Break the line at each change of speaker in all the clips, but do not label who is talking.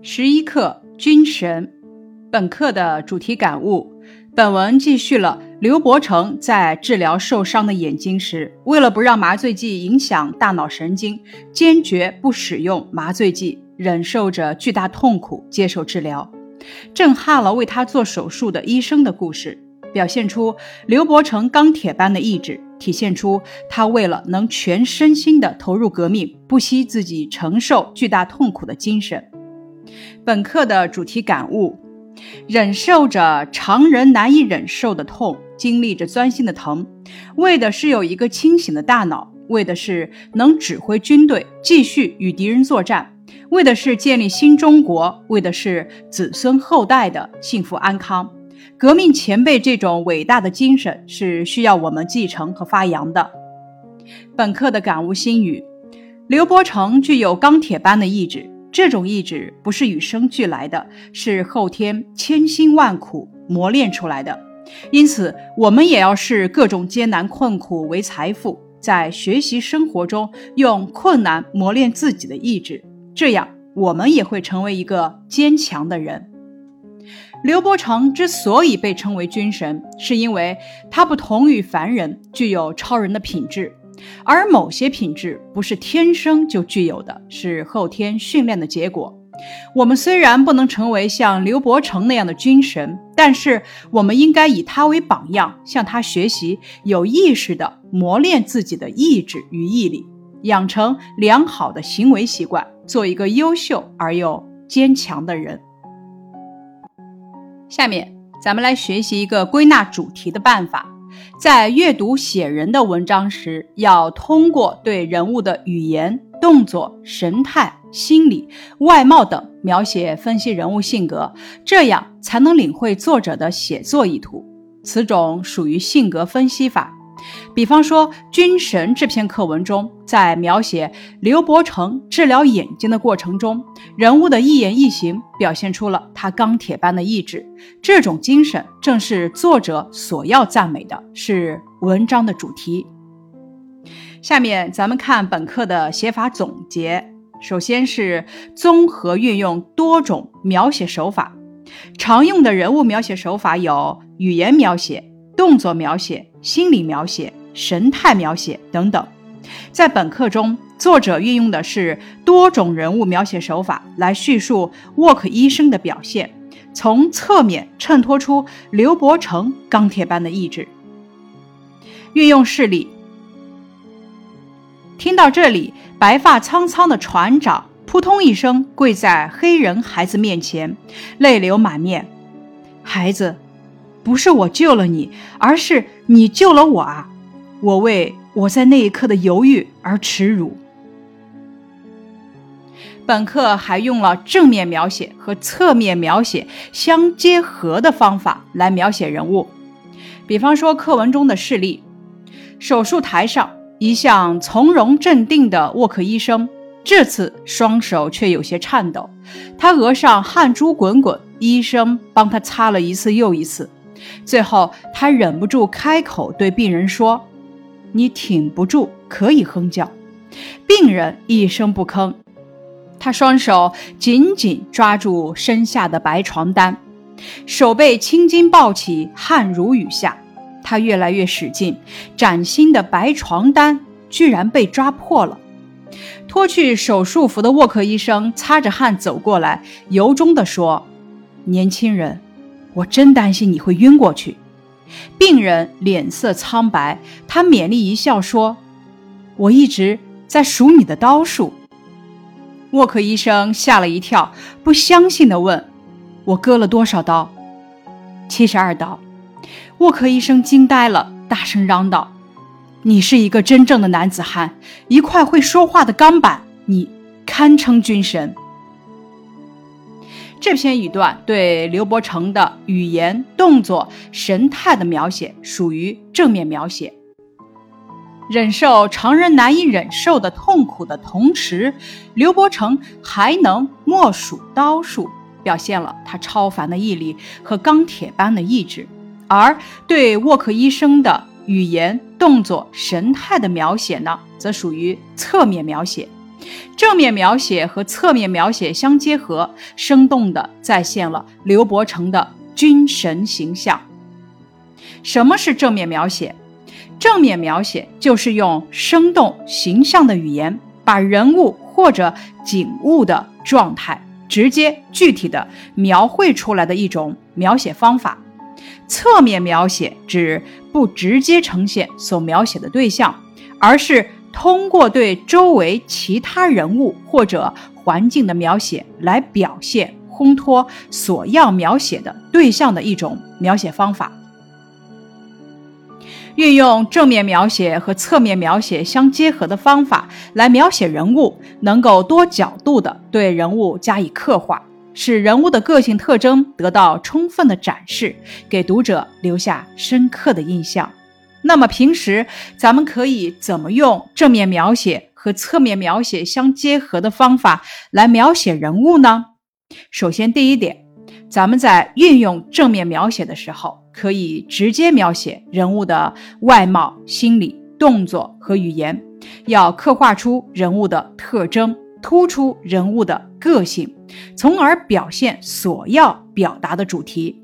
十一课军神，本课的主题感悟。本文继续了刘伯承在治疗受伤的眼睛时，为了不让麻醉剂影响大脑神经，坚决不使用麻醉剂，忍受着巨大痛苦接受治疗，震撼了为他做手术的医生的故事，表现出刘伯承钢铁般的意志，体现出他为了能全身心的投入革命，不惜自己承受巨大痛苦的精神。本课的主题感悟。忍受着常人难以忍受的痛，经历着钻心的疼，为的是有一个清醒的大脑，为的是能指挥军队继续与敌人作战，为的是建立新中国，为的是子孙后代的幸福安康。革命前辈这种伟大的精神是需要我们继承和发扬的。本课的感悟心语：刘伯承具有钢铁般的意志。这种意志不是与生俱来的，是后天千辛万苦磨练出来的。因此，我们也要视各种艰难困苦为财富，在学习生活中用困难磨练自己的意志，这样我们也会成为一个坚强的人。刘伯承之所以被称为军神，是因为他不同于凡人，具有超人的品质。而某些品质不是天生就具有的，是后天训练的结果。我们虽然不能成为像刘伯承那样的军神，但是我们应该以他为榜样，向他学习，有意识地磨练自己的意志与毅力，养成良好的行为习惯，做一个优秀而又坚强的人。下面咱们来学习一个归纳主题的办法。在阅读写人的文章时，要通过对人物的语言、动作、神态、心理、外貌等描写分析人物性格，这样才能领会作者的写作意图。此种属于性格分析法。比方说，《军神》这篇课文中，在描写刘伯承治疗眼睛的过程中，人物的一言一行表现出了他钢铁般的意志。这种精神正是作者所要赞美的，是文章的主题。下面咱们看本课的写法总结。首先是综合运用多种描写手法，常用的人物描写手法有语言描写、动作描写。心理描写、神态描写等等，在本课中，作者运用的是多种人物描写手法来叙述沃克医生的表现，从侧面衬托出刘伯承钢铁般的意志。运用事例，听到这里，白发苍苍的船长扑通一声跪在黑人孩子面前，泪流满面，孩子。不是我救了你，而是你救了我啊！我为我在那一刻的犹豫而耻辱。本课还用了正面描写和侧面描写相结合的方法来描写人物。比方说，课文中的事例：手术台上，一向从容镇定的沃克医生，这次双手却有些颤抖，他额上汗珠滚滚，医生帮他擦了一次又一次。最后，他忍不住开口对病人说：“你挺不住，可以哼叫。”病人一声不吭。他双手紧紧抓住身下的白床单，手背青筋暴起，汗如雨下。他越来越使劲，崭新的白床单居然被抓破了。脱去手术服的沃克医生擦着汗走过来，由衷地说：“年轻人。”我真担心你会晕过去。病人脸色苍白，他勉励一笑说：“我一直在数你的刀数。”沃克医生吓了一跳，不相信地问：“我割了多少刀？”“七十二刀。”沃克医生惊呆了，大声嚷道：“你是一个真正的男子汉，一块会说话的钢板，你堪称军神。”这篇语段对刘伯承的语言、动作、神态的描写属于正面描写。忍受常人难以忍受的痛苦的同时，刘伯承还能默数刀数，表现了他超凡的毅力和钢铁般的意志。而对沃克医生的语言、动作、神态的描写呢，则属于侧面描写。正面描写和侧面描写相结合，生动地再现了刘伯承的军神形象。什么是正面描写？正面描写就是用生动形象的语言，把人物或者景物的状态直接具体的描绘出来的一种描写方法。侧面描写指不直接呈现所描写的对象，而是通过对周围其他人物或者环境的描写来表现烘托所要描写的对象的一种描写方法。运用正面描写和侧面描写相结合的方法来描写人物，能够多角度的对人物加以刻画，使人物的个性特征得到充分的展示，给读者留下深刻的印象。那么平时咱们可以怎么用正面描写和侧面描写相结合的方法来描写人物呢？首先，第一点，咱们在运用正面描写的时候。可以直接描写人物的外貌、心理、动作和语言，要刻画出人物的特征，突出人物的个性，从而表现所要表达的主题。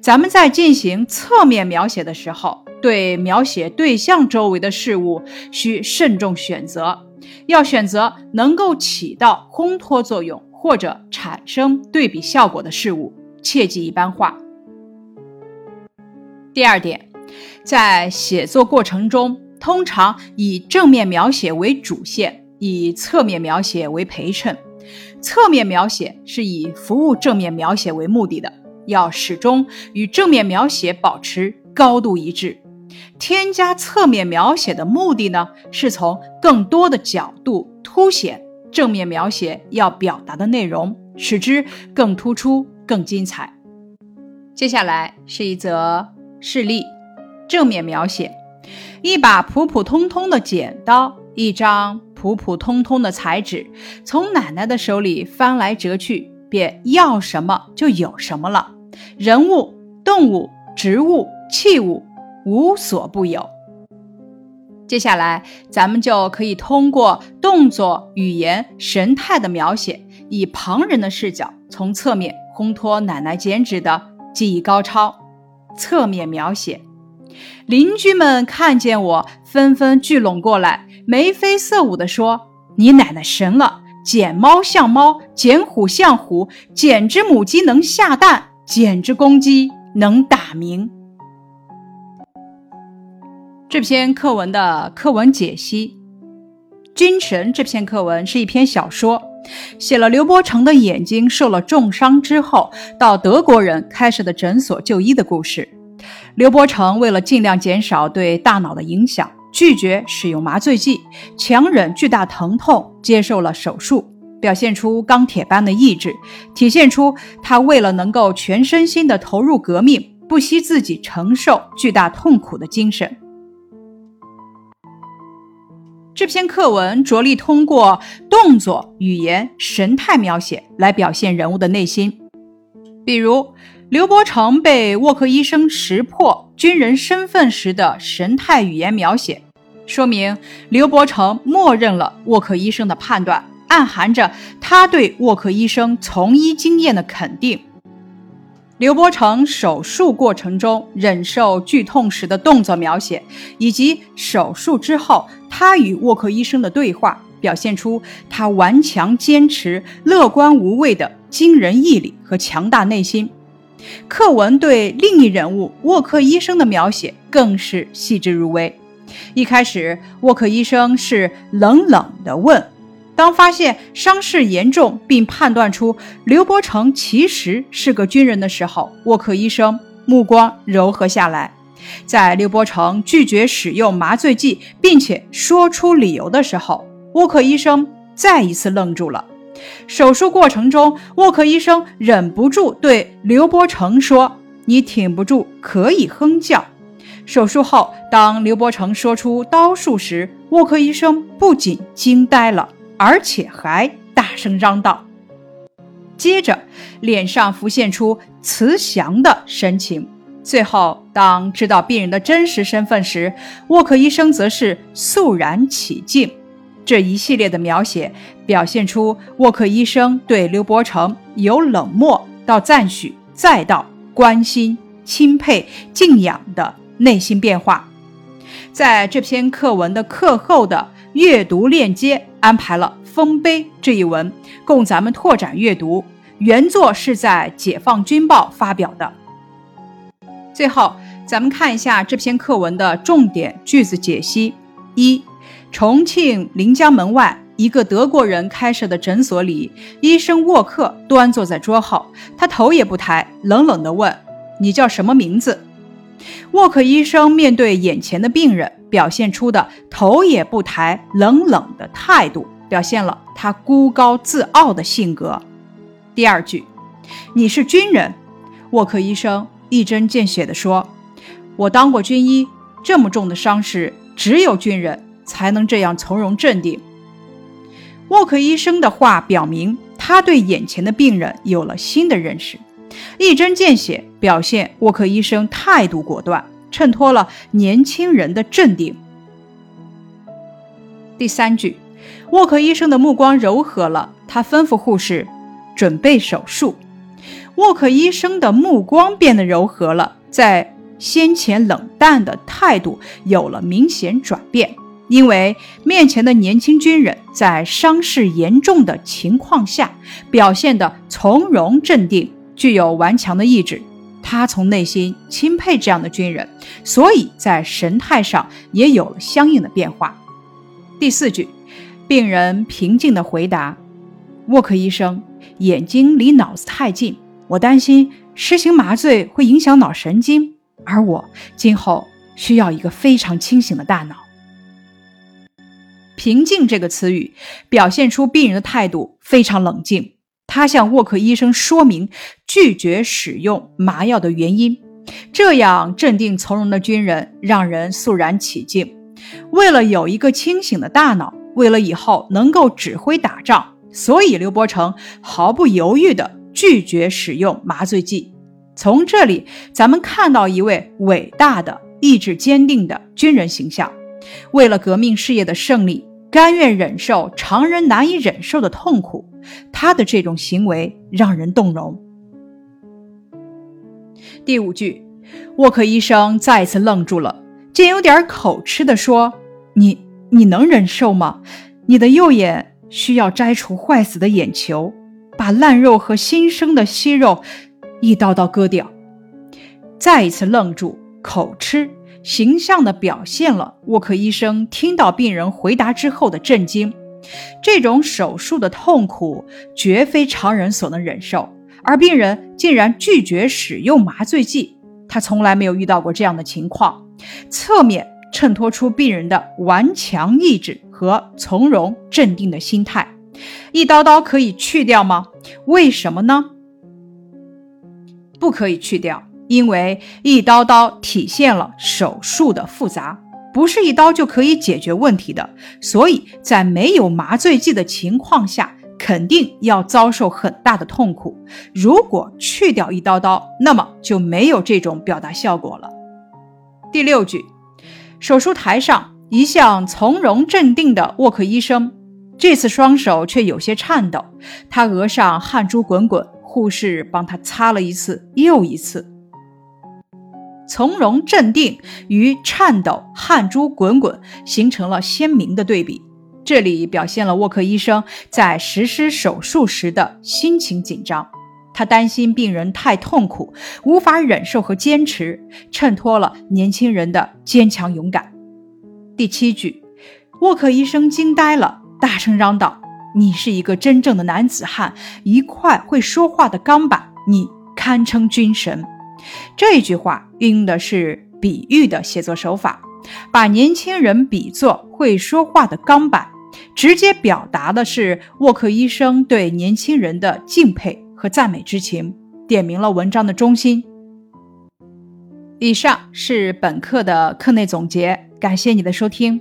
咱们在进行侧面描写的时候，对描写对象周围的事物需慎重选择，要选择能够起到烘托作用或者产生对比效果的事物，切忌一般化。第二点，在写作过程中，通常以正面描写为主线，以侧面描写为陪衬。侧面描写是以服务正面描写为目的的，要始终与正面描写保持高度一致。添加侧面描写的目的呢，是从更多的角度凸显正面描写要表达的内容，使之更突出、更精彩。接下来是一则。示例，正面描写：一把普普通通的剪刀，一张普普通通的彩纸，从奶奶的手里翻来折去，便要什么就有什么了。人物、动物、植物、器物，无所不有。接下来，咱们就可以通过动作、语言、神态的描写，以旁人的视角，从侧面烘托奶奶剪纸的技艺高超。侧面描写，邻居们看见我，纷纷聚拢过来，眉飞色舞地说：“你奶奶神了！剪猫像猫，剪虎像虎，剪只母鸡能下蛋，剪只公鸡能打鸣。”这篇课文的课文解析，《君神》这篇课文是一篇小说。写了刘伯承的眼睛受了重伤之后，到德国人开设的诊所就医的故事。刘伯承为了尽量减少对大脑的影响，拒绝使用麻醉剂，强忍巨大疼痛接受了手术，表现出钢铁般的意志，体现出他为了能够全身心地投入革命，不惜自己承受巨大痛苦的精神。这篇课文着力通过动作、语言、神态描写来表现人物的内心，比如刘伯承被沃克医生识破军人身份时的神态语言描写，说明刘伯承默认了沃克医生的判断，暗含着他对沃克医生从医经验的肯定。刘伯承手术过程中忍受剧痛时的动作描写，以及手术之后他与沃克医生的对话，表现出他顽强坚持、乐观无畏的惊人毅力和强大内心。课文对另一人物沃克医生的描写更是细致入微。一开始，沃克医生是冷冷地问。当发现伤势严重，并判断出刘伯承其实是个军人的时候，沃克医生目光柔和下来。在刘伯承拒绝使用麻醉剂，并且说出理由的时候，沃克医生再一次愣住了。手术过程中，沃克医生忍不住对刘伯承说：“你挺不住，可以哼叫。”手术后，当刘伯承说出刀术时，沃克医生不仅惊呆了。而且还大声嚷道，接着脸上浮现出慈祥的神情。最后，当知道病人的真实身份时，沃克医生则是肃然起敬。这一系列的描写表现出沃克医生对刘伯承由冷漠到赞许，再到关心、钦佩、敬仰的内心变化。在这篇课文的课后的阅读链接安排了《丰碑》这一文，供咱们拓展阅读。原作是在《解放军报》发表的。最后，咱们看一下这篇课文的重点句子解析：一。重庆临江门外，一个德国人开设的诊所里，医生沃克端坐在桌后，他头也不抬，冷冷地问：“你叫什么名字？”沃克医生面对眼前的病人，表现出的头也不抬、冷冷的态度，表现了他孤高自傲的性格。第二句：“你是军人。”沃克医生一针见血地说：“我当过军医，这么重的伤势，只有军人。”才能这样从容镇定。沃克医生的话表明，他对眼前的病人有了新的认识，一针见血表现沃克医生态度果断，衬托了年轻人的镇定。第三句，沃克医生的目光柔和了，他吩咐护士准备手术。沃克医生的目光变得柔和了，在先前冷淡的态度有了明显转变。因为面前的年轻军人在伤势严重的情况下表现得从容镇定，具有顽强的意志，他从内心钦佩这样的军人，所以在神态上也有了相应的变化。第四句，病人平静地回答：“沃克医生，眼睛离脑子太近，我担心施行麻醉会影响脑神经，而我今后需要一个非常清醒的大脑。”平静这个词语表现出病人的态度非常冷静。他向沃克医生说明拒绝使用麻药的原因。这样镇定从容的军人让人肃然起敬。为了有一个清醒的大脑，为了以后能够指挥打仗，所以刘伯承毫不犹豫地拒绝使用麻醉剂。从这里，咱们看到一位伟大的、意志坚定的军人形象。为了革命事业的胜利。甘愿忍受常人难以忍受的痛苦，他的这种行为让人动容。第五句，沃克医生再次愣住了，竟有点口吃的说：“你你能忍受吗？你的右眼需要摘除坏死的眼球，把烂肉和新生的息肉一刀刀割掉。”再一次愣住，口吃。形象地表现了沃克医生听到病人回答之后的震惊。这种手术的痛苦绝非常人所能忍受，而病人竟然拒绝使用麻醉剂，他从来没有遇到过这样的情况。侧面衬托出病人的顽强意志和从容镇定的心态。一刀刀可以去掉吗？为什么呢？不可以去掉。因为一刀刀体现了手术的复杂，不是一刀就可以解决问题的，所以在没有麻醉剂的情况下，肯定要遭受很大的痛苦。如果去掉一刀刀，那么就没有这种表达效果了。第六句，手术台上一向从容镇定的沃克医生，这次双手却有些颤抖，他额上汗珠滚滚，护士帮他擦了一次又一次。从容镇定与颤抖、汗珠滚滚形成了鲜明的对比。这里表现了沃克医生在实施手术时的心情紧张，他担心病人太痛苦，无法忍受和坚持，衬托了年轻人的坚强勇敢。第七句，沃克医生惊呆了，大声嚷道：“你是一个真正的男子汉，一块会说话的钢板，你堪称军神。”这句话运用的是比喻的写作手法，把年轻人比作会说话的钢板，直接表达的是沃克医生对年轻人的敬佩和赞美之情，点明了文章的中心。以上是本课的课内总结，感谢你的收听。